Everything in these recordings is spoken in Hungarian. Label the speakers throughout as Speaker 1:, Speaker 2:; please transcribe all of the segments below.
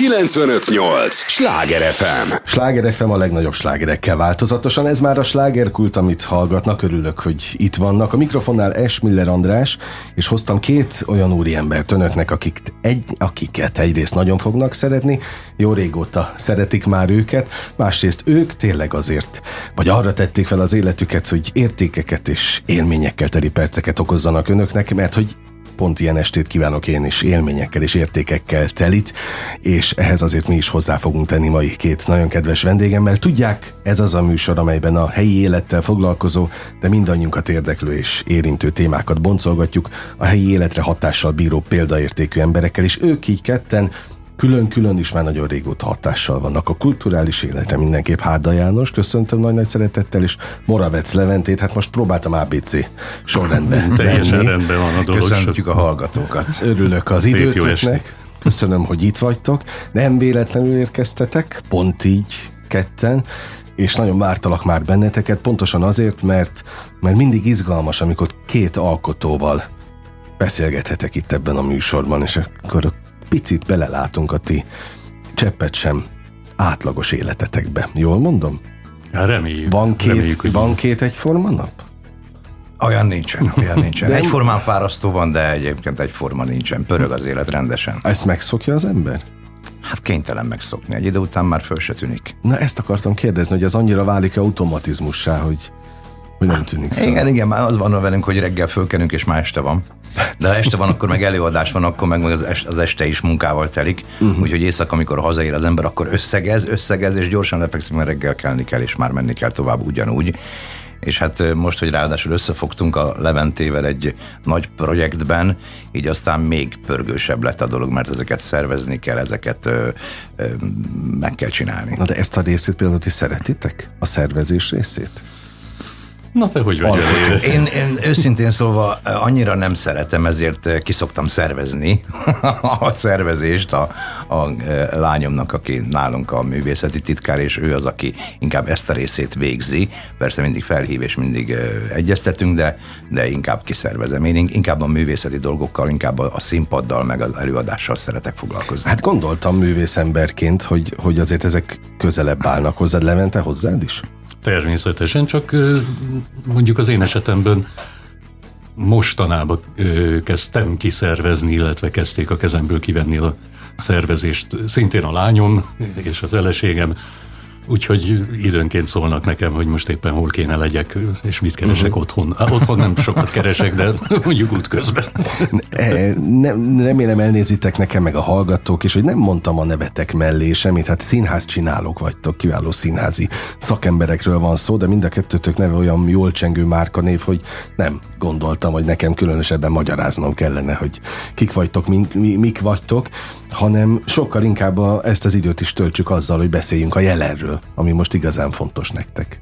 Speaker 1: 958! Sláger FM!
Speaker 2: Sláger FM a legnagyobb slágerekkel változatosan. Ez már a slágerkult, amit hallgatnak. Örülök, hogy itt vannak. A mikrofonnál S. Miller András, és hoztam két olyan úriembert önöknek, akik egy, akiket egyrészt nagyon fognak szeretni, jó régóta szeretik már őket, másrészt ők tényleg azért, vagy arra tették fel az életüket, hogy értékeket és élményekkel teli perceket okozzanak önöknek, mert hogy pont ilyen estét kívánok én is élményekkel és értékekkel telit, és ehhez azért mi is hozzá fogunk tenni mai két nagyon kedves vendégemmel. Tudják, ez az a műsor, amelyben a helyi élettel foglalkozó, de mindannyiunkat érdeklő és érintő témákat boncolgatjuk a helyi életre hatással bíró példaértékű emberekkel, és ők így ketten külön-külön is már nagyon régóta hatással vannak a kulturális életre mindenképp Háda János, köszöntöm nagy-nagy szeretettel, és Moravec Leventét, hát most próbáltam ABC sorrendben
Speaker 3: Teljesen rendben van a dolog.
Speaker 4: Köszöntjük a hallgatókat.
Speaker 2: Örülök az időtöknek. Köszönöm, hogy itt vagytok. Nem véletlenül érkeztetek, pont így ketten, és nagyon vártalak már benneteket, pontosan azért, mert, mert mindig izgalmas, amikor két alkotóval beszélgethetek itt ebben a műsorban, és akkor picit belelátunk a ti cseppet sem átlagos életetekbe. Jól mondom?
Speaker 3: Hát reméljük.
Speaker 2: Van két,
Speaker 3: reméljük, hogy
Speaker 2: van két egyforma nap?
Speaker 4: Olyan nincsen, olyan nincsen.
Speaker 2: De-
Speaker 4: Egyformán fárasztó van, de egyébként egyforma nincsen. Pörög az élet rendesen.
Speaker 2: Ezt megszokja az ember?
Speaker 4: Hát kénytelen megszokni. Egy idő után már föl se tűnik.
Speaker 2: Na ezt akartam kérdezni, hogy ez annyira válik automatizmussá, hogy, hogy nem tűnik fel.
Speaker 4: Igen, igen, már az van velünk, hogy reggel fölkelünk, és már este van. De ha este van, akkor meg előadás van, akkor meg az, az este is munkával telik. Uh-huh. Úgyhogy éjszaka, amikor hazaér az ember, akkor összegez, összegez, és gyorsan lefekszik, mert reggel kelni kell, és már menni kell tovább ugyanúgy. És hát most, hogy ráadásul összefogtunk a Leventével egy nagy projektben, így aztán még pörgősebb lett a dolog, mert ezeket szervezni kell, ezeket ö, ö, meg kell csinálni.
Speaker 2: Na de ezt a részét például ti szeretitek? A szervezés részét?
Speaker 3: Na te hogy vagy?
Speaker 4: Én, én őszintén szólva eh, annyira nem szeretem, ezért eh, kiszoktam szervezni a szervezést a, a eh, lányomnak, aki nálunk a művészeti titkár, és ő az, aki inkább ezt a részét végzi. Persze mindig felhív, és mindig egyeztetünk, de, de inkább kiszervezem. Én in- inkább a művészeti dolgokkal, inkább a, a színpaddal, meg az előadással szeretek foglalkozni.
Speaker 2: Hát gondoltam művészemberként, hogy, hogy azért ezek közelebb állnak hozzád, Levente hozzád is?
Speaker 3: Természetesen, csak mondjuk az én esetemben mostanában kezdtem kiszervezni, illetve kezdték a kezemből kivenni a szervezést. Szintén a lányom és a feleségem, úgyhogy időnként szólnak nekem, hogy most éppen hol kéne legyek, és mit keresek uh-huh. otthon. Á, Otthon nem sokat keresek, de mondjuk útközben.
Speaker 2: E, ne, remélem elnézitek nekem meg a hallgatók, és hogy nem mondtam a nevetek mellé semmit, hát színház csinálók vagytok, kiváló színházi szakemberekről van szó, de mind a kettőtök neve olyan jól csengő márkanév, hogy nem gondoltam, hogy nekem különösebben magyaráznom kellene, hogy kik vagytok, mink, mi, mik vagytok, hanem sokkal inkább a, ezt az időt is töltsük azzal, hogy beszéljünk a jelenről, ami most igazán fontos nektek.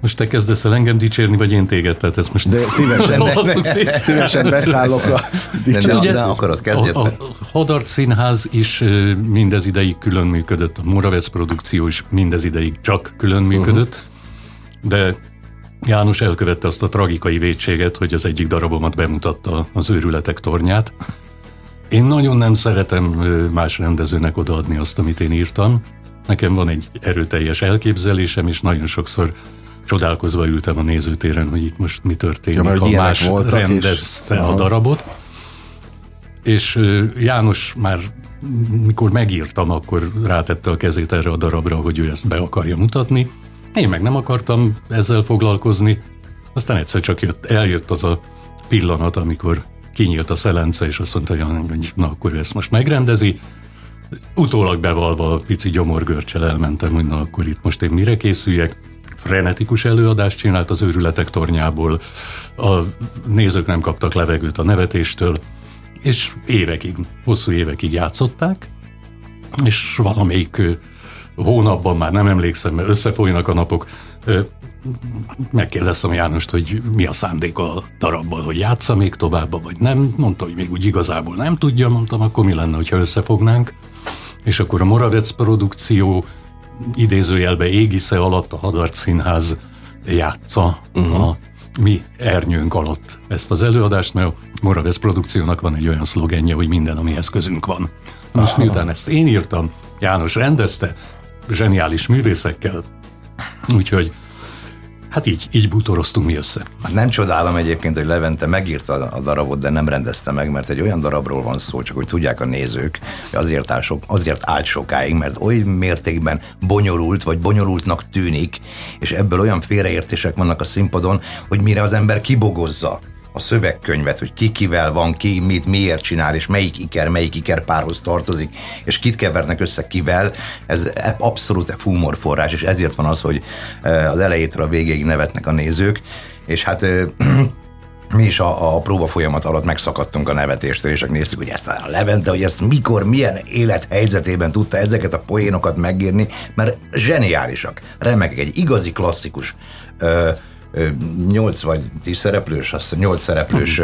Speaker 3: Most te kezdesz el engem dicsérni, vagy én téged? Tehát ezt most
Speaker 2: De szívesen,
Speaker 3: Hozzuk szét.
Speaker 2: szívesen beszállok a
Speaker 3: ugye-
Speaker 4: de akarod, kezdjed?
Speaker 3: A, a Hadart Színház is mindez ideig külön működött, a Moravec produkció is mindez ideig csak külön működött, de János elkövette azt a tragikai vétséget, hogy az egyik darabomat bemutatta az őrületek tornyát. Én nagyon nem szeretem más rendezőnek odaadni azt, amit én írtam. Nekem van egy erőteljes elképzelésem, és nagyon sokszor csodálkozva ültem a nézőtéren, hogy itt most mi történik,
Speaker 2: Ja,
Speaker 3: ha más
Speaker 2: voltak, és-
Speaker 3: rendezte a darabot. És János már mikor megírtam, akkor rátette a kezét erre a darabra, hogy ő ezt be akarja mutatni. Én meg nem akartam ezzel foglalkozni. Aztán egyszer csak jött, eljött az a pillanat, amikor kinyílt a szelence, és azt mondta, hogy na akkor ő ezt most megrendezi. Utólag bevalva pici gyomorgörcsel elmentem, hogy na akkor itt most én mire készüljek. Frenetikus előadást csinált az őrületek tornyából, a nézők nem kaptak levegőt a nevetéstől, és évekig, hosszú évekig játszották, és valamelyik hónapban, már nem emlékszem, mert összefolynak a napok, megkérdeztem Jánost, hogy mi a szándék a darabban, hogy játsza még tovább, vagy nem. Mondta, hogy még úgy igazából nem tudja, mondtam, akkor mi lenne, ha összefognánk. És akkor a Moravec produkció idézőjelbe égisze alatt a Hadart Színház játsza uh-huh. a mi ernyőnk alatt ezt az előadást, mert a Moravesz produkciónak van egy olyan szlogenje, hogy minden, amihez közünk van. Most miután ezt én írtam, János rendezte, zseniális művészekkel, úgyhogy Hát így, így bútoroztunk mi össze.
Speaker 4: Nem csodálom egyébként, hogy Levente megírta a darabot, de nem rendezte meg, mert egy olyan darabról van szó, csak hogy tudják a nézők, hogy azért, áll sok, azért állt sokáig, mert oly mértékben bonyolult, vagy bonyolultnak tűnik, és ebből olyan félreértések vannak a színpadon, hogy mire az ember kibogozza a szövegkönyvet, hogy ki kivel van, ki mit, miért csinál, és melyik iker, melyik iker párhoz tartozik, és kit kevernek össze kivel, ez abszolút forrás, és ezért van az, hogy az elejétől a végéig nevetnek a nézők, és hát mi is a, a próba folyamat alatt megszakadtunk a nevetéstől, és néztük, hogy ezt a Levente, hogy ezt mikor, milyen élethelyzetében tudta ezeket a poénokat megírni, mert zseniálisak, remekek, egy igazi klasszikus ö, 8 vagy 10 szereplős, azt 8 szereplős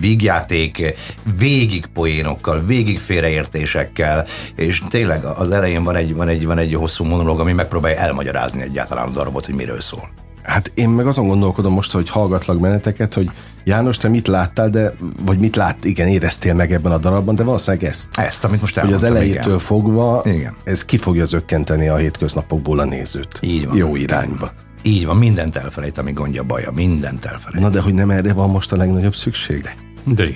Speaker 4: vígjáték, végig poénokkal, végig félreértésekkel, és tényleg az elején van egy, van egy, van egy hosszú monológ, ami megpróbálja elmagyarázni egyáltalán a darabot, hogy miről szól.
Speaker 2: Hát én meg azon gondolkodom most, hogy hallgatlak benneteket, hogy János, te mit láttál, de, vagy mit lát, igen, éreztél meg ebben a darabban, de valószínűleg ezt.
Speaker 4: Ezt, amit most
Speaker 2: Hogy az elejétől
Speaker 4: igen.
Speaker 2: fogva, igen. ez ki fogja zökkenteni a hétköznapokból a nézőt.
Speaker 4: Így van.
Speaker 2: Jó irányba.
Speaker 4: Így van, mindent elfelejt, ami gondja, baja, mindent elfelejt.
Speaker 2: Na de hogy nem erre van most a legnagyobb szükség?
Speaker 3: De, de,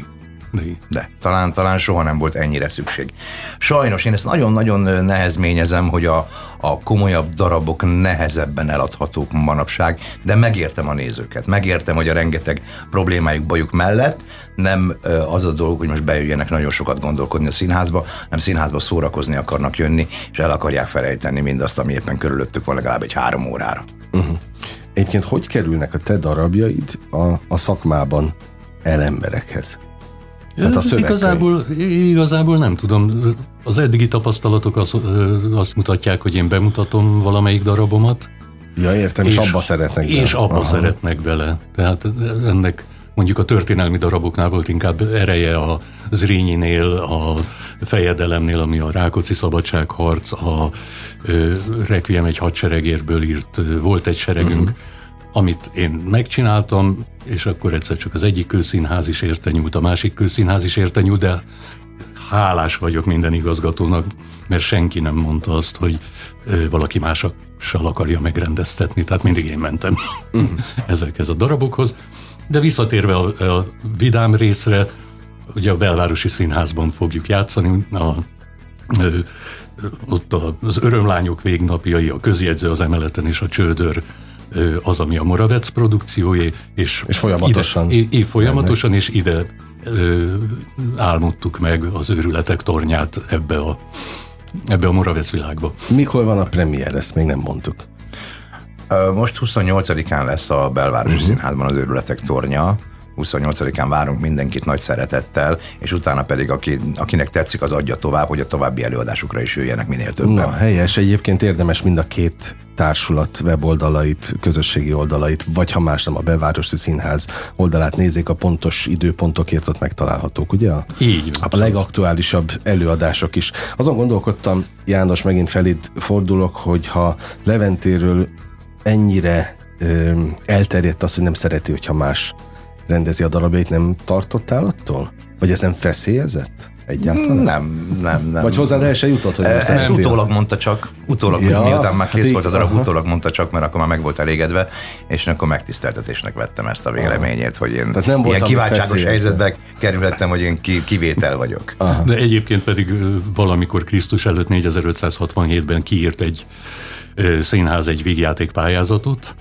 Speaker 4: de talán, talán soha nem volt ennyire szükség. Sajnos én ezt nagyon-nagyon nehezményezem, hogy a, a komolyabb darabok nehezebben eladhatók manapság, de megértem a nézőket. Megértem, hogy a rengeteg problémájuk, bajuk mellett nem az a dolog, hogy most bejöjjenek nagyon sokat gondolkodni a színházba, nem színházba szórakozni akarnak jönni, és el akarják felejteni mindazt, ami éppen körülöttük van legalább egy három órára.
Speaker 2: Uh-huh. Egyébként hogy kerülnek a te darabjaid a, a szakmában el emberekhez?
Speaker 3: Tehát a igazából, igazából nem tudom. Az eddigi tapasztalatok az, azt mutatják, hogy én bemutatom valamelyik darabomat.
Speaker 2: Ja, értem, és, és abba szeretnek
Speaker 3: bele. És abba Aha. szeretnek bele. Tehát ennek mondjuk a történelmi daraboknál volt inkább ereje a Zrínyinél, a fejedelemnél, ami a Rákóczi szabadságharc, a ö, Requiem egy hadseregérből írt Volt egy seregünk, uh-huh. amit én megcsináltam, és akkor egyszer csak az egyik kőszínház is érte nyúlt, a másik kőszínház is érte nyúlt, de hálás vagyok minden igazgatónak, mert senki nem mondta azt, hogy valaki mással akarja megrendeztetni, tehát mindig én mentem uh-huh. ezekhez a darabokhoz. De visszatérve a, a vidám részre, ugye a belvárosi színházban fogjuk játszani, a, ö, ott az örömlányok végnapjai, a közjegyző az emeleten és a csődör az, ami a Moravec produkciójé, és,
Speaker 2: és folyamatosan.
Speaker 3: Ide, é, folyamatosan, és ide ö, álmodtuk meg az őrületek tornyát ebbe a, ebbe a Moravec világba.
Speaker 2: Mikor van a premier, ezt még nem mondtuk.
Speaker 4: Most 28-án lesz a Belvárosi uh-huh. Színházban az őrületek tornya, 28-án várunk mindenkit nagy szeretettel, és utána pedig aki, akinek tetszik, az adja tovább, hogy a további előadásukra is jöjjenek minél többen.
Speaker 2: Na, helyes. Egyébként érdemes mind a két társulat weboldalait, közösségi oldalait, vagy ha más nem a Belvárosi Színház oldalát nézik, a pontos időpontokért ott megtalálhatók, ugye?
Speaker 3: Így.
Speaker 2: A abszolút. legaktuálisabb előadások is. Azon gondolkodtam, János, megint felid fordulok, hogy ha Leventéről ennyire ö, elterjedt az, hogy nem szereti, hogyha más rendezi a darabjait, nem tartottál attól? Vagy ez nem feszélyezett? Egyáltalán?
Speaker 4: Nem, nem, nem.
Speaker 2: Vagy hozzá el se jutott, hogy
Speaker 4: nem Ezt utólag mondta csak, utólag, ja, miután már kész hát volt a darab, aha. utólag mondta csak, mert akkor már meg volt elégedve, és akkor megtiszteltetésnek vettem ezt a véleményét, hogy én Tehát nem ilyen kiváltságos helyzetbe kerülhettem, hogy én kivétel vagyok.
Speaker 3: Aha. De egyébként pedig valamikor Krisztus előtt 4567-ben kiírt egy színház egy vígjáték pályázatot,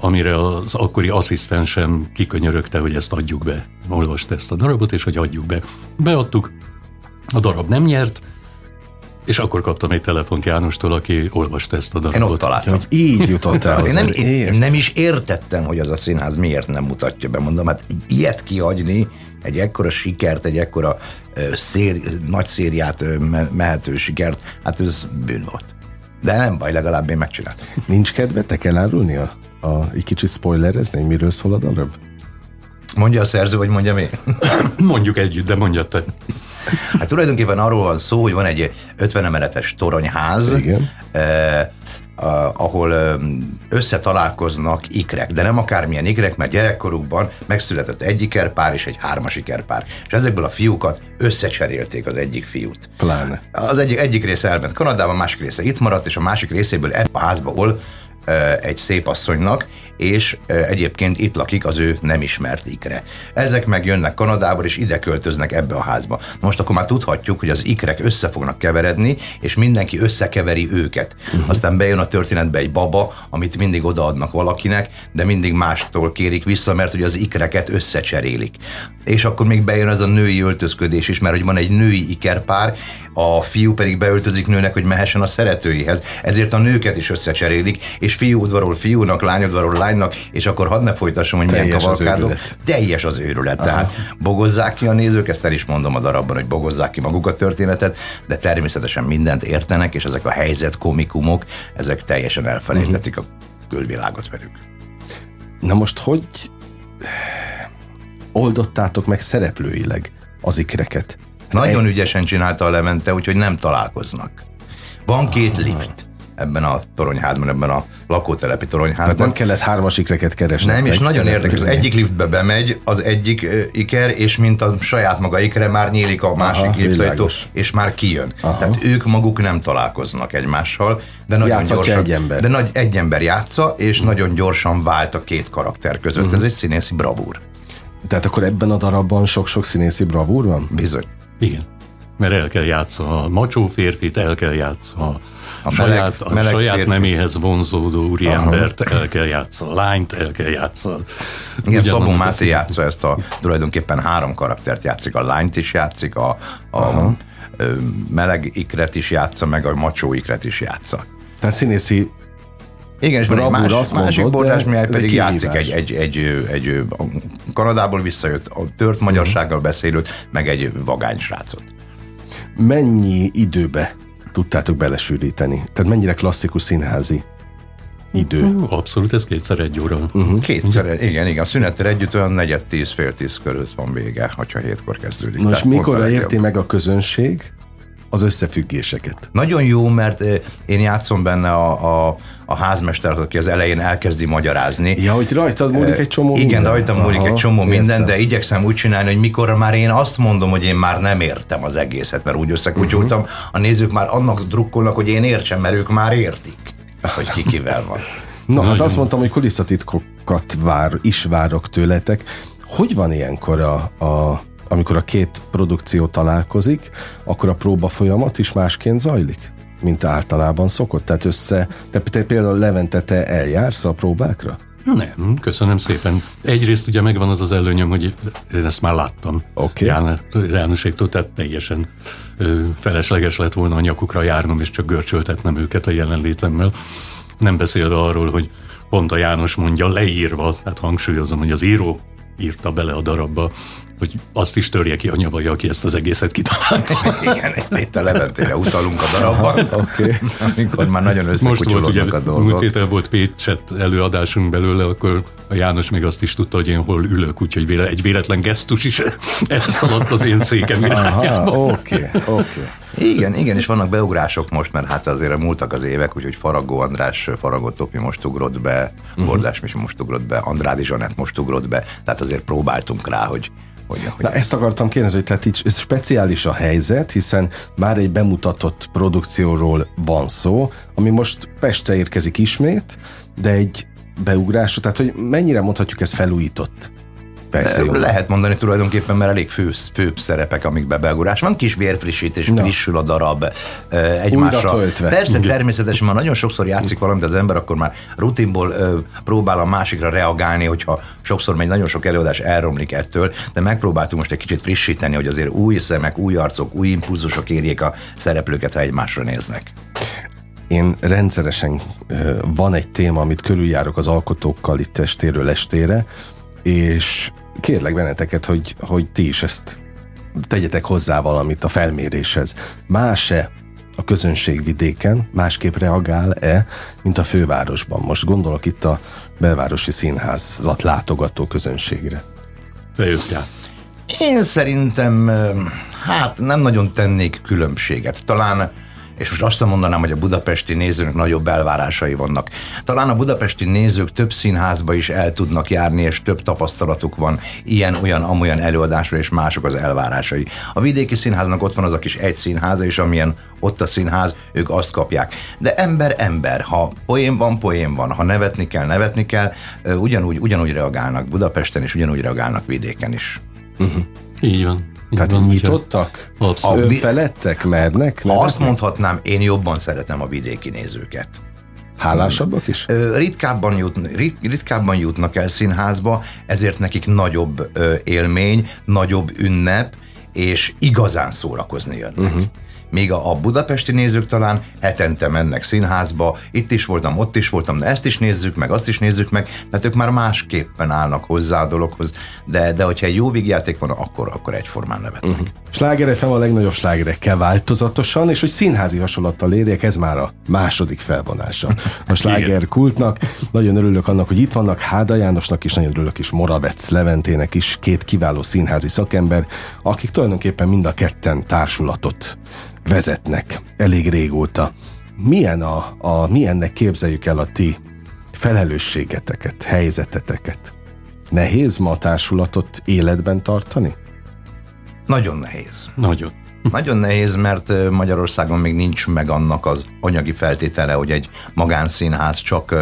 Speaker 3: amire az akkori asszisztensem kikönyörögte, hogy ezt adjuk be. Olvast ezt a darabot, és hogy adjuk be. Beadtuk, a darab nem nyert, és akkor kaptam egy telefont Jánostól, aki olvasta ezt a darabot.
Speaker 4: Én ott találtam. Hogy
Speaker 2: így jutott el
Speaker 4: én nem, én nem is értettem, hogy az a színház miért nem mutatja be. Mondom, hát ilyet kiadni, egy ekkora sikert, egy ekkora szér, nagy szériát mehető sikert, hát ez bűn volt. De nem baj, legalább én megcsináltam.
Speaker 2: Nincs kedvetek elárulni a, a, egy kicsit spoilerezni, hogy miről szól a darab?
Speaker 4: Mondja a szerző, vagy mondja mi?
Speaker 3: Mondjuk együtt, de mondja te.
Speaker 4: Hát tulajdonképpen arról van szó, hogy van egy 50 emeletes toronyház,
Speaker 2: Igen.
Speaker 4: ahol összetalálkoznak ikrek, de nem akármilyen ikrek, mert gyerekkorukban megszületett egy ikerpár és egy hármas ikerpár. És ezekből a fiúkat összecserélték az egyik fiút.
Speaker 2: Pláne.
Speaker 4: Az egyik, egyik része elment Kanadában, másik része itt maradt, és a másik részéből ebbe a házba, ahol egy szép asszonynak, és egyébként itt lakik az ő nem ismert ikre. Ezek meg jönnek Kanadából, és ide költöznek ebbe a házba. Most akkor már tudhatjuk, hogy az ikrek össze fognak keveredni, és mindenki összekeveri őket. Uh-huh. Aztán bejön a történetbe egy baba, amit mindig odaadnak valakinek, de mindig mástól kérik vissza, mert hogy az ikreket összecserélik. És akkor még bejön az a női öltözködés is, mert hogy van egy női ikerpár, a fiú pedig beöltözik nőnek, hogy mehessen a szeretőihez. Ezért a nőket is összecserélik, és fiú udvarol fiúnak, lány udvarol lánynak, és akkor hadd ne folytassam, hogy milyen kavalkádok. Teljes az őrület. Aha. Tehát bogozzák ki a nézők, ezt el is mondom a darabban, hogy bogozzák ki maguk a történetet, de természetesen mindent értenek, és ezek a helyzet komikumok, ezek teljesen elfelejtetik uh-huh. a külvilágot velük.
Speaker 2: Na most hogy oldottátok meg szereplőileg az ikreket?
Speaker 4: Nagyon egy... ügyesen csinálta a Levente, úgyhogy nem találkoznak. Van két lift ebben a toronyházban, ebben a lakótelepi toronyházban. Tehát
Speaker 2: nem kellett hármas ikreket keresni.
Speaker 4: Nem, és nagyon érdekes, az egyik liftbe bemegy az egyik uh, iker, és mint a saját maga ikere már nyílik a másik liftajtó, és már kijön. Aha. Tehát ők maguk nem találkoznak egymással, de nagyon
Speaker 2: Játszatja
Speaker 4: gyorsan.
Speaker 2: egy ember.
Speaker 4: De nagy, egy ember játsza, és hmm. nagyon gyorsan vált a két karakter között. Hmm. Ez egy színészi bravúr.
Speaker 2: Tehát akkor ebben a darabban sok-sok színészi bravúr van?
Speaker 4: Bizony.
Speaker 3: Igen. Mert el kell játszani a macsó férfit, el kell játszani a, a saját, meleg, saját férfi. neméhez vonzódó úriembert, Aha. el kell játszani lányt, el kell játszani.
Speaker 4: Igen, Szabó Máté játsza ezt a tulajdonképpen három karaktert játszik, a lányt is játszik, a, a meleg ikret is játsza, meg a macsó ikret is játsza.
Speaker 2: Tehát színészi
Speaker 4: igen, és van egy más, azt másik mondod, bordás, mi pedig játszik egy, egy, egy, egy, egy Kanadából visszajött, a tört magyarsággal beszélőt, meg egy vagány srácot.
Speaker 2: Mennyi időbe tudtátok belesűríteni? Tehát mennyire klasszikus színházi idő?
Speaker 3: Abszolút, ez kétszer egy óra.
Speaker 4: Uh-huh. Kétszer, igen, igen. A szünettel együtt olyan negyed tíz, fél tíz körül van vége, hogyha hétkor kezdődik.
Speaker 2: Most mikor érti meg a közönség, az összefüggéseket.
Speaker 4: Nagyon jó, mert én játszom benne a, a, a házmestert, aki az elején elkezdi magyarázni.
Speaker 2: Ja, hogy rajtad múlik egy csomó
Speaker 4: Igen, minden. rajtam múlik Aha, egy csomó értem. minden, de igyekszem úgy csinálni, hogy mikor már én azt mondom, hogy én már nem értem az egészet, mert úgy összekutyultam, uh-huh. a nézők már annak drukkolnak, hogy én értsem, mert ők már értik, hogy ki kivel van.
Speaker 2: Na, Nagyon. hát azt mondtam, hogy kulisszatitkokat vár, is várok tőletek. Hogy van ilyenkor a, a amikor a két produkció találkozik, akkor a próba folyamat is másként zajlik, mint általában szokott? Tehát össze, te, te például Levente, te eljársz a próbákra?
Speaker 3: Nem, köszönöm szépen. Egyrészt ugye megvan az az előnyöm, hogy én ezt már láttam.
Speaker 2: Okay.
Speaker 3: Jánoséktól, tehát teljesen ö, felesleges lett volna a nyakukra járnom, és csak görcsöltetnem őket a jelenlétemmel. Nem beszélve arról, hogy pont a János mondja leírva, tehát hangsúlyozom, hogy az író írta bele a darabba, hogy azt is törje ki a nyavaja, aki ezt az egészet kitalálta.
Speaker 4: Igen, itt a Leventére utalunk a darabban,
Speaker 2: okay.
Speaker 4: amikor már nagyon
Speaker 3: ugye, a dolgok. Múlt héten volt Pécset előadásunk belőle, akkor a János még azt is tudta, hogy én hol ülök, úgyhogy véle, egy véletlen gesztus is elszaladt az én székem
Speaker 2: irányába. Oké, oké. Okay, okay.
Speaker 4: Igen, igen, és vannak beugrások most, mert hát azért múltak az évek, úgyhogy Faragó András, Faragó Topi most ugrott be, uh-huh. Bordás most ugrott be, Andrádi Zsanett most ugrott be, tehát azért próbáltunk rá, hogy
Speaker 2: Na ezt akartam kérdezni, hogy tehát így ez speciális a helyzet, hiszen már egy bemutatott produkcióról van szó, ami most Pestre érkezik ismét, de egy beugrás, tehát hogy mennyire mondhatjuk ez felújított
Speaker 4: verzió. Lehet mondani tulajdonképpen, mert elég fő, főbb szerepek, amikbe beugurás. Van kis vérfrissítés, Na. frissül a darab egymásra. Persze, természetesen, már nagyon sokszor játszik valamit az ember, akkor már rutinból próbál a másikra reagálni, hogyha sokszor még nagyon sok előadás elromlik ettől, de megpróbáltunk most egy kicsit frissíteni, hogy azért új szemek, új arcok, új impulzusok érjék a szereplőket, ha egymásra néznek
Speaker 2: én rendszeresen van egy téma, amit körüljárok az alkotókkal itt testéről estére, és kérlek benneteket, hogy, hogy ti is ezt tegyetek hozzá valamit a felméréshez. Más-e a közönség vidéken másképp reagál-e, mint a fővárosban? Most gondolok itt a belvárosi színházat látogató közönségre.
Speaker 3: Te
Speaker 4: Én szerintem, hát nem nagyon tennék különbséget. Talán és most azt mondanám, hogy a budapesti nézőnek nagyobb elvárásai vannak. Talán a budapesti nézők több színházba is el tudnak járni, és több tapasztalatuk van ilyen, olyan, amolyan előadásra, és mások az elvárásai. A vidéki színháznak ott van az a kis egy színháza, és amilyen ott a színház, ők azt kapják. De ember ember, ha poén van, poén van, ha nevetni kell, nevetni kell, ugyanúgy, ugyanúgy reagálnak Budapesten, és ugyanúgy reagálnak vidéken is.
Speaker 3: Uh-huh. Így van.
Speaker 2: Tehát
Speaker 3: van,
Speaker 2: nyitottak?
Speaker 3: Abszolút.
Speaker 2: Önfeledtek? Mernek?
Speaker 4: Ha azt mondhatnám, én jobban szeretem a vidéki nézőket.
Speaker 2: Hálásabbak is?
Speaker 4: Ritkábban, jut, rit, ritkábban jutnak el színházba, ezért nekik nagyobb élmény, nagyobb ünnep, és igazán szórakozni jönnek. Uh-huh míg a, a budapesti nézők talán hetente mennek színházba, itt is voltam, ott is voltam, de ezt is nézzük meg, azt is nézzük meg, tehát ők már másképpen állnak hozzá a dologhoz, de, de hogyha egy jó vígjáték van, akkor, akkor egyformán nevetnek. Uh-huh.
Speaker 2: Sláger a legnagyobb slágerekkel változatosan, és hogy színházi hasonlattal érjek, ez már a második felvonása a sláger kultnak. Nagyon örülök annak, hogy itt vannak Háda Jánosnak is, nagyon örülök is Moravec Leventének is, két kiváló színházi szakember, akik tulajdonképpen mind a ketten társulatot vezetnek elég régóta. Milyen a, a milyennek képzeljük el a ti felelősségeteket, helyzeteteket? Nehéz ma a társulatot életben tartani?
Speaker 4: Nagyon nehéz.
Speaker 3: Nagyon.
Speaker 4: Nagyon nehéz, mert Magyarországon még nincs meg annak az anyagi feltétele, hogy egy magánszínház csak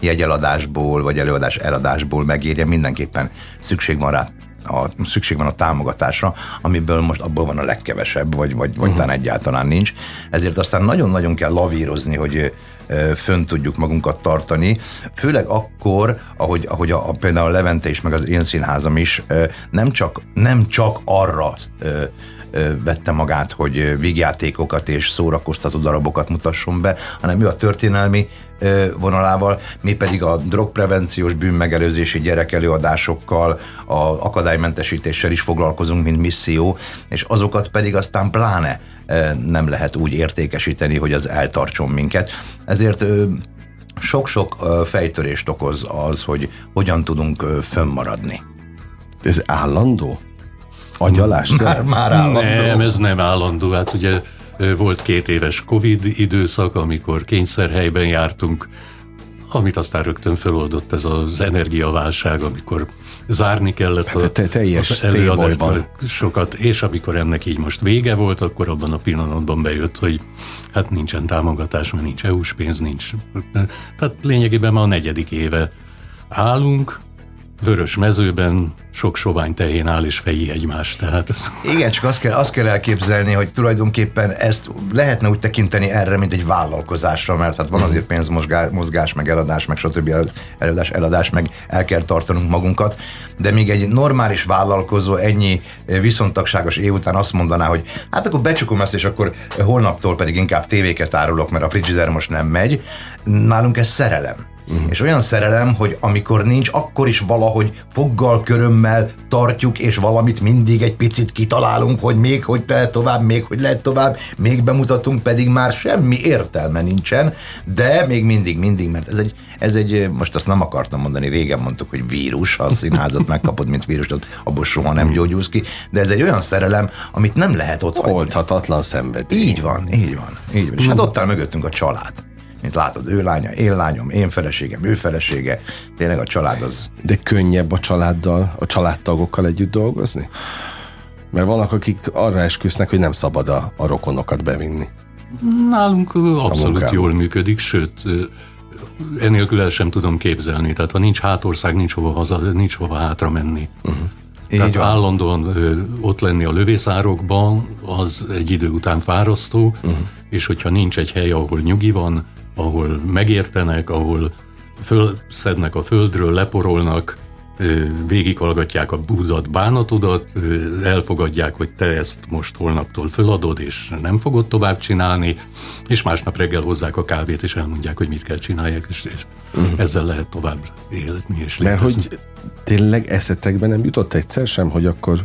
Speaker 4: jegyeladásból vagy előadás eladásból megérje. Mindenképpen szükség van rá a, szükség van a támogatásra, amiből most abból van a legkevesebb, vagy, vagy, vagy uh-huh. egyáltalán nincs. Ezért aztán nagyon-nagyon kell lavírozni, hogy fönn tudjuk magunkat tartani, főleg akkor, ahogy, ahogy a, a, például a Levente is, meg az én színházam is nem csak, nem csak arra vette magát, hogy vígjátékokat és szórakoztató darabokat mutasson be, hanem ő a történelmi vonalával, mi pedig a drogprevenciós bűnmegelőzési gyerekelőadásokkal, a akadálymentesítéssel is foglalkozunk, mint misszió, és azokat pedig aztán pláne nem lehet úgy értékesíteni, hogy az eltartson minket. Ezért sok-sok fejtörést okoz az, hogy hogyan tudunk fönnmaradni.
Speaker 2: Ez állandó? Agyalás?
Speaker 4: Már, már állandó.
Speaker 3: Nem, ez nem állandó. Hát ugye volt két éves Covid időszak, amikor kényszerhelyben jártunk, amit aztán rögtön feloldott ez az energiaválság, amikor zárni kellett
Speaker 2: hát a, te, teljes
Speaker 3: az sokat, és amikor ennek így most vége volt, akkor abban a pillanatban bejött, hogy hát nincsen támogatás, mert nincs EU-s pénz, nincs. Tehát lényegében már a negyedik éve állunk, vörös mezőben, sok sovány tehén áll és fejé egymást. Tehát...
Speaker 4: Igen, csak azt kell, azt kell elképzelni, hogy tulajdonképpen ezt lehetne úgy tekinteni erre, mint egy vállalkozásra, mert hát van azért pénzmozgás, mozgás, meg eladás, meg stb. eladás, eladás, meg el kell tartanunk magunkat, de még egy normális vállalkozó ennyi viszontagságos év után azt mondaná, hogy hát akkor becsukom ezt, és akkor holnaptól pedig inkább tévéket árulok, mert a frigider most nem megy. Nálunk ez szerelem. Uh-huh. És olyan szerelem, hogy amikor nincs, akkor is valahogy foggal, körömmel tartjuk, és valamit mindig egy picit kitalálunk, hogy még hogy lehet tovább, még hogy lehet tovább, még bemutatunk, pedig már semmi értelme nincsen, de még mindig, mindig, mert ez egy, ez egy, most azt nem akartam mondani, régen mondtuk, hogy vírus, ha a színházat megkapod, mint vírus, abból soha nem gyógyulsz ki, de ez egy olyan szerelem, amit nem lehet ott
Speaker 2: Oldhatatlan szenvedély.
Speaker 4: Így van, így van. Így van. És hát ott áll mögöttünk a család mint látod, ő lánya, én lányom, én feleségem, ő felesége. Tényleg a család az...
Speaker 2: De könnyebb a családdal, a családtagokkal együtt dolgozni? Mert vannak, akik arra esküsznek, hogy nem szabad a, a rokonokat bevinni.
Speaker 3: Nálunk abszolút jól működik, sőt, enélkül el sem tudom képzelni. Tehát ha nincs hátország, nincs hova, haza, nincs hova hátra menni. Uh-huh. Tehát van. állandóan ö, ott lenni a lövészárokban, az egy idő után fárasztó, uh-huh. és hogyha nincs egy hely, ahol nyugi van, ahol megértenek, ahol fölszednek a földről, leporolnak, végighallgatják a búzat, bánatodat, elfogadják, hogy te ezt most holnaptól föladod, és nem fogod tovább csinálni, és másnap reggel hozzák a kávét, és elmondják, hogy mit kell csinálják, és, és uh-huh. ezzel lehet tovább élni és létezni.
Speaker 2: Mert hogy tényleg eszetekben nem jutott egyszer sem, hogy akkor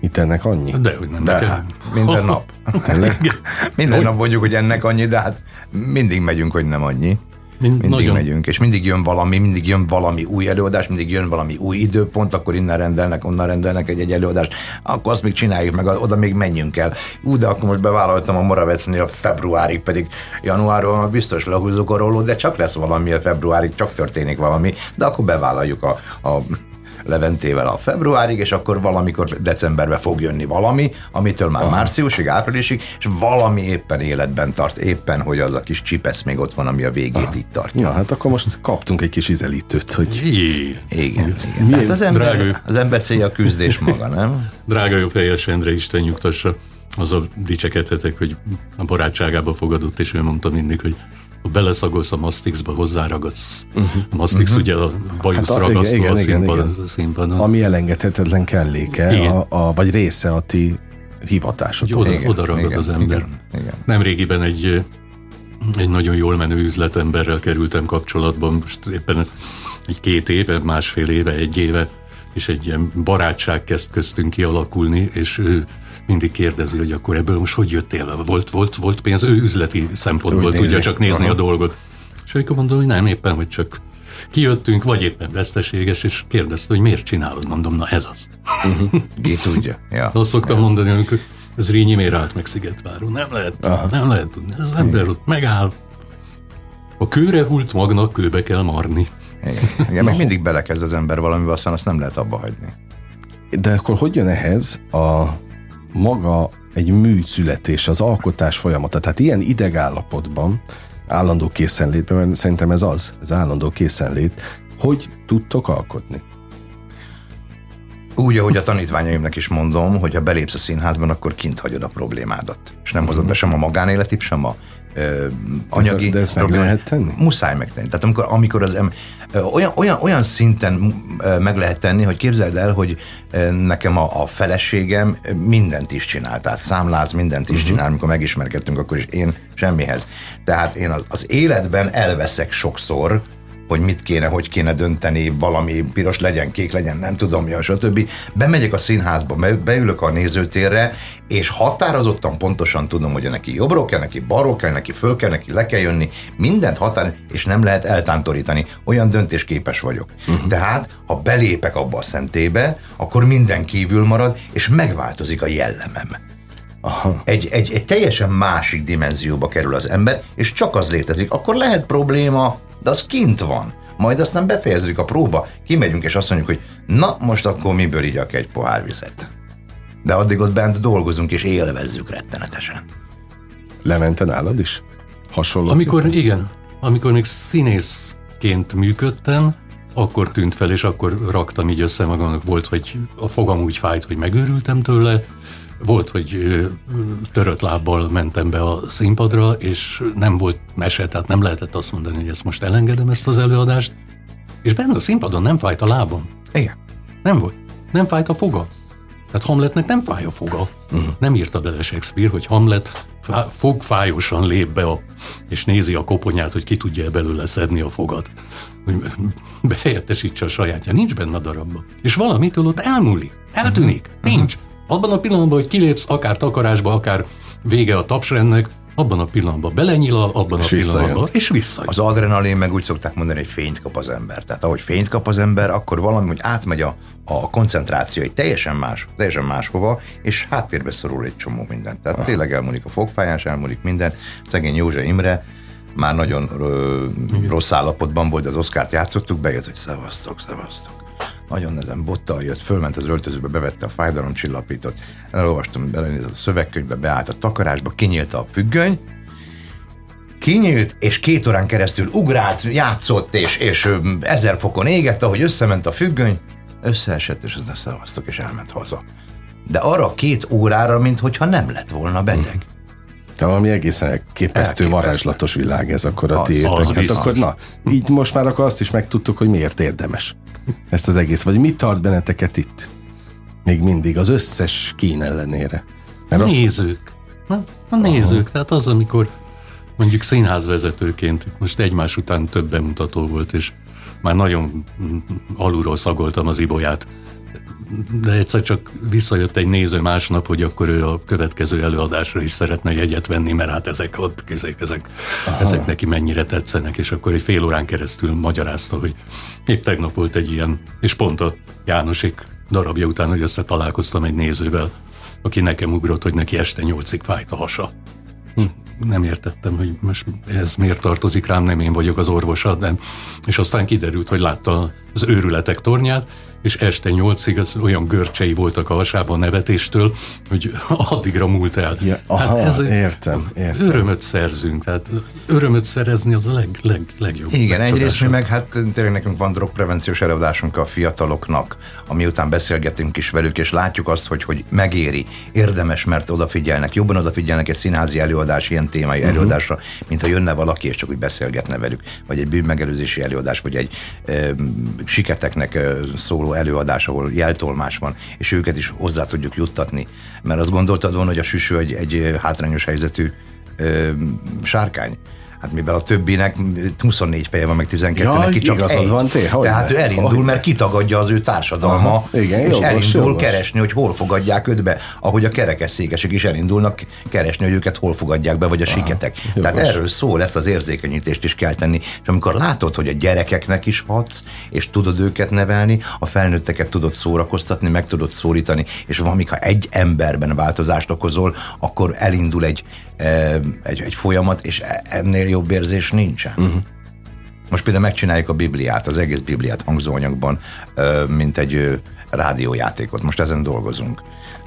Speaker 2: itt ennek annyi?
Speaker 3: De, hogy nem
Speaker 4: de, nekem. Minden nap.
Speaker 2: Tényleg?
Speaker 4: Minden nap mondjuk, hogy ennek annyi, de hát mindig megyünk, hogy nem annyi. Mindig nagyon... megyünk, és mindig jön valami, mindig jön valami új előadás, mindig jön valami új időpont, akkor innen rendelnek, onnan rendelnek egy, egy előadást, akkor azt még csináljuk meg, oda még menjünk el. Ú, de akkor most bevállaltam a Moravecni a februárig, pedig januárban biztos lehúzzuk a rólót, de csak lesz valami a februárig, csak történik valami, de akkor bevállaljuk a, a Leventével a februárig, és akkor valamikor decemberben fog jönni valami, amitől már Aha. márciusig, áprilisig, és valami éppen életben tart, éppen, hogy az a kis csipesz még ott van, ami a végét Aha. itt tartja.
Speaker 2: Ja, hát akkor most kaptunk egy kis ízelítőt, hogy...
Speaker 4: Igen, igen. igen. az, ember, Drága... az ember célja a küzdés maga, nem?
Speaker 3: Drága jó fejes Endre, Isten nyugtassa, azzal dicsekedhetek, hogy a barátságába fogadott, és ő mondta mindig, hogy beleszagolsz a Mastixba, hozzáragadsz. Uh-huh. A Mastix uh-huh. ugye a bajusz hát, ragasztó igen, a, színpad, igen, a színpadon.
Speaker 2: Ami elengedhetetlen kelléke, a, a, vagy része a ti hivatásod.
Speaker 3: Oda, igen, oda ragad igen, az ember. Igen, igen. Nem régiben egy, egy nagyon jól menő üzletemberrel kerültem kapcsolatban, most éppen egy két éve, másfél éve, egy éve, és egy ilyen barátság kezd köztünk kialakulni, és ő mindig kérdezi, hogy akkor ebből most hogy jöttél? Volt, volt, volt pénz, ő üzleti szempontból Úgy tudja csak nézni Aha. a dolgot. És akkor mondom, hogy nem, éppen, hogy csak kijöttünk, vagy éppen veszteséges, és kérdezte, hogy miért csinálod, mondom, na ez az.
Speaker 4: Uh-huh. Ki tudja. Ja.
Speaker 3: Azt szoktam ja. mondani, amikor ez Rínyi miért állt meg Szigetváron. Nem lehet, Aha. nem lehet tudni. Ez az ember ott megáll. A kőre hult magnak kőbe kell marni.
Speaker 4: Igen, Igen meg mindig belekezd az ember valamivel, aztán azt nem lehet abba hagyni.
Speaker 2: De akkor hogy jön ehhez a maga egy mű születés, az alkotás folyamata. Tehát ilyen idegállapotban, állandó készenlétben, mert szerintem ez az, ez állandó készenlét, hogy tudtok alkotni?
Speaker 4: Úgy, ahogy a tanítványaimnak is mondom, hogy ha belépsz a színházban, akkor kint hagyod a problémádat. És nem hozod be sem a magánéletit, sem a ö, anyagi
Speaker 2: De ezt meg lehet tenni?
Speaker 4: Muszáj megtenni. Tehát amikor, amikor az em, ö, olyan, olyan, olyan szinten ö, meg lehet tenni, hogy képzeld el, hogy ö, nekem a, a feleségem mindent is csinál, tehát számláz, mindent is uh-huh. csinál, amikor megismerkedtünk, akkor is én semmihez. Tehát én az, az életben elveszek sokszor, hogy mit kéne, hogy kéne dönteni, valami piros legyen, kék legyen, nem tudom mi, stb. Bemegyek a színházba, beülök a nézőtérre, és határozottan pontosan tudom, hogy neki jobbról kell, neki balról kell, neki föl kell, neki le kell jönni, mindent határ, és nem lehet eltántorítani. Olyan döntésképes vagyok. Uh-huh. Tehát, ha belépek abba a szentébe, akkor minden kívül marad, és megváltozik a jellemem. Aha. Egy, egy, egy teljesen másik dimenzióba kerül az ember, és csak az létezik. Akkor lehet probléma, de az kint van. Majd aztán befejezzük a próba, kimegyünk és azt mondjuk, hogy na, most akkor miből igyak egy pohár vizet. De addig ott bent dolgozunk és élvezzük rettenetesen.
Speaker 2: Lemente nálad is? Hasonló?
Speaker 3: Amikor, képen? igen, amikor még színészként működtem, akkor tűnt fel, és akkor raktam így össze magamnak. Volt, hogy a fogam úgy fájt, hogy megőrültem tőle, volt, hogy törött lábbal mentem be a színpadra, és nem volt mese, tehát nem lehetett azt mondani, hogy ezt most elengedem ezt az előadást, és benne a színpadon nem fájt a lábam.
Speaker 4: Igen.
Speaker 3: Nem volt. Nem fájt a foga. Tehát Hamletnek nem fáj a foga. Uh-huh. Nem írta bele Shakespeare, hogy Hamlet fá- fogfájosan lép be a, és nézi a koponyát, hogy ki tudja belőle szedni a fogat. Hogy behelyettesítse a sajátja. Nincs benne a darabban. És valamitől ott elmúlik. Eltűnik. Uh-huh. Nincs. Abban a pillanatban, hogy kilépsz, akár takarásba, akár vége a tapsrendnek, abban a pillanatban belenyilal, abban és a pillanatban, és visszajön.
Speaker 4: Az adrenalin meg úgy szokták mondani, hogy fényt kap az ember. Tehát ahogy fényt kap az ember, akkor valami, hogy átmegy a, a koncentráció egy teljesen más, teljesen máshova, és háttérbe szorul egy csomó mindent. Tehát ah. tényleg elmúlik a fogfájás, elmúlik minden. Szegény Józsa Imre már nagyon ö, rossz állapotban volt, az Oszkárt játszottuk, bejött, hogy szevasztok, szevasztok nagyon nezen bottal jött, fölment az öltözőbe, bevette a fájdalomcsillapítót, elolvastam, belenézett a szövegkönyvbe, beállt a takarásba, kinyílt a függöny, kinyílt, és két órán keresztül ugrált, játszott, és, és ezer fokon égett, ahogy összement a függöny, összeesett, és az szavaztok, és elment haza. De arra két órára, mintha nem lett volna beteg.
Speaker 2: De valami egészen elképesztő varázslatos világ ez akkor a tiétek. Hát akkor na, így most már akkor azt is megtudtuk, hogy miért érdemes ezt az egész, vagy mit tart benneteket itt? Még mindig, az összes kín ellenére.
Speaker 3: Mert a nézők. Az... A nézők, Aha. tehát az, amikor mondjuk színházvezetőként most egymás után több bemutató volt, és már nagyon alulról szagoltam az ibolyát. De egyszer csak visszajött egy néző másnap, hogy akkor ő a következő előadásra is szeretne jegyet venni, mert hát ezek, ezek, ezek, ezek neki mennyire tetszenek, és akkor egy fél órán keresztül magyarázta, hogy épp tegnap volt egy ilyen, és pont a Jánosik darabja után, hogy összetalálkoztam egy nézővel, aki nekem ugrott, hogy neki este nyolcig fájt a hasa. Hm. Nem értettem, hogy most ez miért tartozik rám, nem én vagyok az orvosa, de és aztán kiderült, hogy látta az őrületek tornyát, és este nyolcig az olyan görcsei voltak a hasában nevetéstől, hogy addigra múlt el.
Speaker 2: Ja, aha, hát ez értem, értem.
Speaker 3: Örömöt szerzünk, tehát örömöt szerezni az a leg, leg, legjobb.
Speaker 4: Igen, egyrészt mi meg hát tényleg nekünk van drogprevenciós előadásunk a fiataloknak, ami után beszélgetünk is velük, és látjuk azt, hogy, hogy megéri, érdemes, mert odafigyelnek, jobban odafigyelnek egy színházi előadás, ilyen témai uh-huh. előadásra, mint ha jönne valaki, és csak úgy beszélgetne velük, vagy egy bűnmegelőzési előadás, vagy egy e, siketeknek e, szóló előadás, ahol jeltolmás van, és őket is hozzá tudjuk juttatni. Mert azt gondoltad volna, hogy a süső egy, egy hátrányos helyzetű ö, sárkány Hát mivel a többinek 24 feje van, meg 12 ja, neki csak egy. Van, té, Tehát ő elindul, mert kitagadja az ő társadalma, Aha, igen, és jogos, elindul jogos. keresni, hogy hol fogadják őt be, ahogy a kerekesszékesek is elindulnak keresni, hogy őket hol fogadják be, vagy a Aha, siketek. Jogos. Tehát erről szól, ezt az érzékenyítést is kell tenni. És amikor látod, hogy a gyerekeknek is hatsz, és tudod őket nevelni, a felnőtteket tudod szórakoztatni, meg tudod szólítani, és valamikor egy emberben változást okozol, akkor elindul egy, egy, egy folyamat, és e- ennél ennél jobb érzés nincsen. Uh-huh. Most például megcsináljuk a Bibliát, az egész Bibliát hangzóanyagban, mint egy rádiójátékot. Most ezen dolgozunk.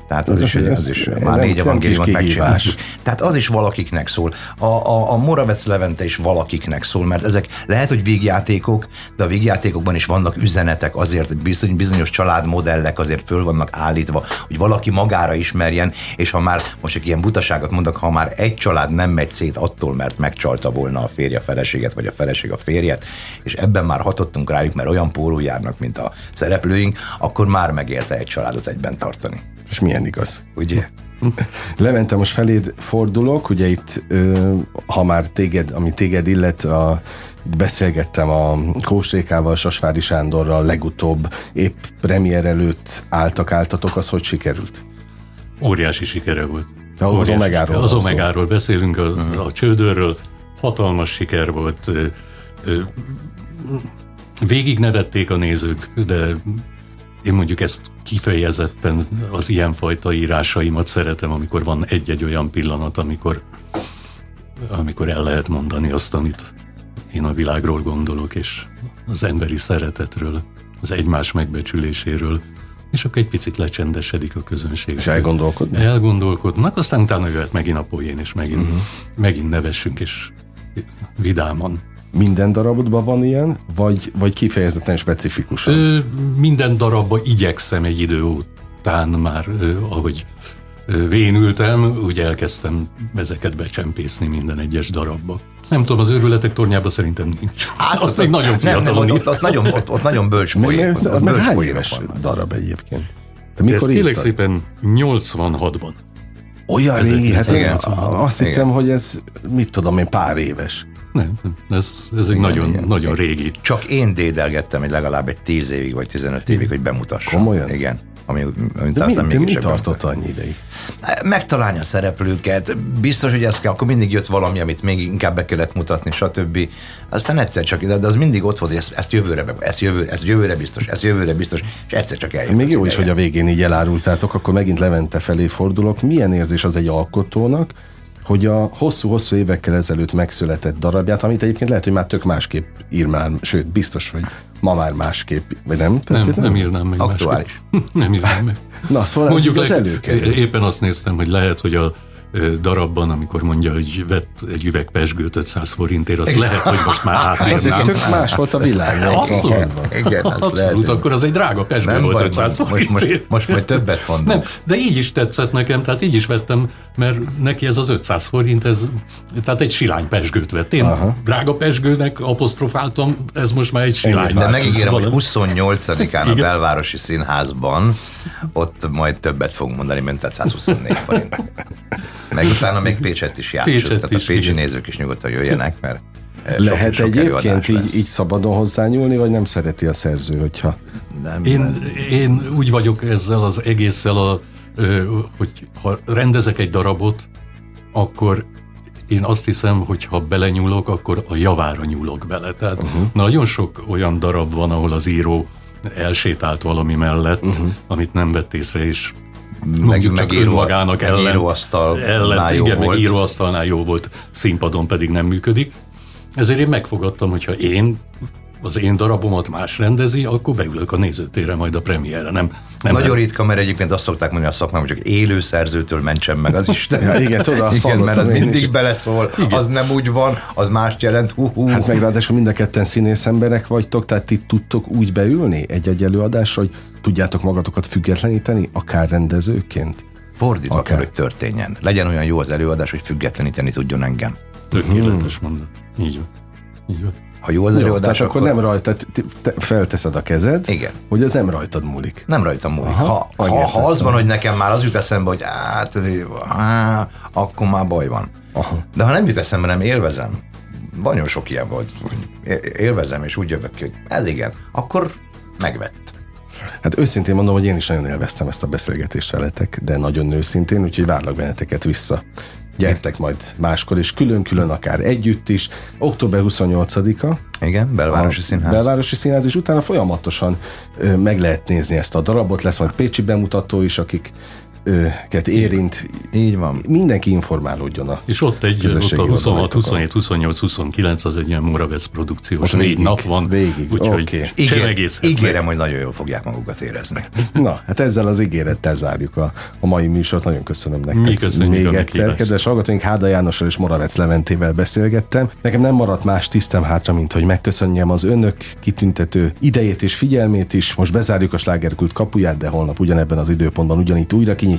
Speaker 4: Tehát az, az, is, az, az is már nem, négy evangéliumot megcsináltuk. Tehát az is valakiknek szól. A, a, a Moravec Levente is valakiknek szól, mert ezek lehet, hogy végjátékok, de a végjátékokban is vannak üzenetek azért, bizony, bizonyos családmodellek azért föl vannak állítva, hogy valaki magára ismerjen, és ha már, most egy ilyen butaságot mondok, ha már egy család nem megy szét attól, mert megcsalta volna a férje a feleséget, vagy a feleség a férjet, és ebben már hatottunk rájuk, mert olyan póró járnak, mint a szereplőink, akkor már megérte egy családot egyben tartani.
Speaker 2: És milyen igaz, ugye? Levente, most feléd fordulok, ugye itt, ha már téged, ami téged illet, a, beszélgettem a Kósrékával, Sasvári Sándorral legutóbb, épp premier előtt álltak, álltatok, az hogy sikerült?
Speaker 3: Óriási sikere volt.
Speaker 2: De az Omegáról.
Speaker 3: Az Omegáról beszélünk, a, uh-huh. a csődörről. Hatalmas siker volt. Végig nevették a nézők, de én mondjuk ezt kifejezetten az ilyenfajta írásaimat szeretem, amikor van egy-egy olyan pillanat, amikor, amikor el lehet mondani azt, amit én a világról gondolok, és az emberi szeretetről, az egymás megbecsüléséről, és akkor egy picit lecsendesedik a közönség.
Speaker 2: És elgondolkodnak?
Speaker 3: Elgondolkodnak, aztán utána jöhet megint a poén, és megint, uh-huh. megint nevessünk, és vidáman.
Speaker 2: Minden darabodban van ilyen, vagy, vagy kifejezetten specifikus? Ö,
Speaker 3: minden darabba igyekszem egy idő után már, ö, ahogy vénültem, úgy elkezdtem ezeket becsempészni minden egyes darabba. Nem tudom, az őrületek tornyában szerintem nincs. Hát, azt még nagyon fiatalon
Speaker 4: nem, ott, ott, nagyon, ott, ott nagyon bölcs poén.
Speaker 2: Meg hány éves darab egyébként?
Speaker 3: Te mikor Ez kérlek szépen 86-ban.
Speaker 2: Olyan régi, hát azt hittem, hogy ez, mit tudom én, pár éves.
Speaker 3: Nem, ez, ez egy igen, nagyon, igen. nagyon régi.
Speaker 4: Csak én dédelgettem egy legalább egy 10 évig, vagy 15 évig, hogy bemutassam.
Speaker 2: Komolyan?
Speaker 4: Igen. Ami,
Speaker 2: ami de mi, de mi tartott annyi ideig?
Speaker 4: Megtalálni a szereplőket, biztos, hogy ez kell, akkor mindig jött valami, amit még inkább be kellett mutatni, stb. Aztán egyszer csak, de az mindig ott volt, hogy ezt, ezt jövőre, ezt jövőre, ezt jövőre biztos, ezt jövőre biztos, és egyszer csak eljött.
Speaker 2: Még jó is, hogy a végén így elárultátok, akkor megint Levente felé fordulok. Milyen érzés az egy alkotónak, hogy a hosszú-hosszú évekkel ezelőtt megszületett darabját, amit egyébként lehet, hogy már tök másképp ír már, sőt, biztos, hogy ma már másképp, vagy nem?
Speaker 3: Tehát nem, nem, nem írnám meg Aktuális. másképp. nem írnám meg.
Speaker 2: Na, szóval Mondjuk az előkerül.
Speaker 3: Éppen azt néztem, hogy lehet, hogy a darabban, amikor mondja, hogy vett egy üveg pesgőt 500 forintért, azt lehet, hogy most már átírnám. Ez
Speaker 2: egy tök más volt a világ.
Speaker 3: Abszolút. Igen, Abszolút, lehet, akkor az egy drága pesgő nem volt 500 forintért.
Speaker 4: Most, most, most majd többet mondom. Nem,
Speaker 3: de így is tetszett nekem, tehát így is vettem, mert neki ez az 500 forint, ez, tehát egy silány pesgőt vett. Én Aha. drága pesgőnek apostrofáltam, ez most már egy silány.
Speaker 4: De megígérem, hogy 28-án a belvárosi színházban ott majd többet fogunk mondani, mint 124 forint. Meg utána még Pécset is játszott. Pécset tehát is, a pécsi igen. nézők is nyugodtan jöjjenek, mert
Speaker 2: Lehet
Speaker 4: sok
Speaker 2: egyébként így, így szabadon hozzányúlni, vagy nem szereti a szerző, hogyha...
Speaker 4: Nem,
Speaker 3: Én, én úgy vagyok ezzel az egésszel, a, hogy ha rendezek egy darabot, akkor én azt hiszem, hogy ha belenyúlok, akkor a javára nyúlok bele. Tehát uh-huh. nagyon sok olyan darab van, ahol az író elsétált valami mellett, uh-huh. amit nem vett észre, és mondjuk csak
Speaker 4: megíró-
Speaker 3: önmagának
Speaker 4: meg
Speaker 3: ellent,
Speaker 4: íróasztalnál
Speaker 3: ellent
Speaker 4: jó
Speaker 3: igen,
Speaker 4: volt.
Speaker 3: meg íróasztalnál jó volt, színpadon pedig nem működik. Ezért én megfogadtam, hogyha én az én darabomat más rendezi, akkor beülök a nézőtérre majd a premierre. Nem, nem
Speaker 4: Nagyon
Speaker 3: ez-
Speaker 4: ritka, mert egyébként azt szokták mondani a szakmában, hogy csak élő szerzőtől mentsen meg az Isten.
Speaker 2: Ja, igen, tudod, azt
Speaker 4: igen, mert az mindig
Speaker 2: is.
Speaker 4: beleszól, igen. az nem úgy van, az mást jelent. Hú, hú.
Speaker 2: Hát meg ráadásul mind a ketten színész emberek vagytok, tehát ti tudtok úgy beülni egy-egy előadásra, hogy tudjátok magatokat függetleníteni, akár rendezőként?
Speaker 4: Fordítva
Speaker 2: Akár.
Speaker 4: kell, hogy történjen. Legyen olyan jó az előadás, hogy függetleníteni tudjon engem.
Speaker 3: Tökéletes mondat. Így van. Így van.
Speaker 4: Ha jó az
Speaker 2: Jó,
Speaker 4: előadás,
Speaker 2: tehát akkor nem rajtad, te- te felteszed a kezed,
Speaker 4: Igen.
Speaker 2: hogy ez nem rajtad múlik.
Speaker 4: Nem rajtam múlik.
Speaker 2: Aha,
Speaker 4: Ha, ha, ha az van, hogy nekem már az jut eszembe, hogy hát, á, akkor már baj van.
Speaker 2: Aha.
Speaker 4: De ha nem jut eszembe, nem élvezem. Nagyon sok ilyen volt, hogy élvezem, és úgy jövök ki, hogy ez igen, akkor megvett.
Speaker 2: Hát őszintén mondom, hogy én is nagyon élveztem ezt a beszélgetést veletek, de nagyon őszintén, úgyhogy várlak benneteket vissza. Gyertek majd máskor, és külön-külön, akár együtt is. Október 28-a,
Speaker 4: Igen, belvárosi színház.
Speaker 2: Belvárosi Színház, és utána folyamatosan ö, meg lehet nézni ezt a darabot, lesz majd pécsi bemutató is, akik őket érint.
Speaker 4: Így van.
Speaker 2: Mindenki informálódjon a
Speaker 3: És ott egy, ott a 26,
Speaker 2: oldalaitokon.
Speaker 3: 27, 28, 29, az egy ilyen Moravec produkciós
Speaker 2: Ott
Speaker 3: négy
Speaker 2: végig,
Speaker 3: nap van.
Speaker 2: végig,
Speaker 3: Úgyhogy egészhet meg.
Speaker 4: ígérem, hogy nagyon jól fogják magukat érezni.
Speaker 2: Na, hát ezzel az ígérettel zárjuk a, a mai műsort. Nagyon köszönöm nektek.
Speaker 3: Mi köszönjük
Speaker 2: Még egyszer,
Speaker 3: meghívást.
Speaker 2: kedves hallgatóink, Háda Jánossal és Moravec Leventével beszélgettem. Nekem nem maradt más tisztem hátra, mint hogy megköszönjem az önök kitüntető idejét és figyelmét is. Most bezárjuk a slágerkult kapuját, de holnap ugyanebben az időpontban ugyanitt újra kinyitjuk.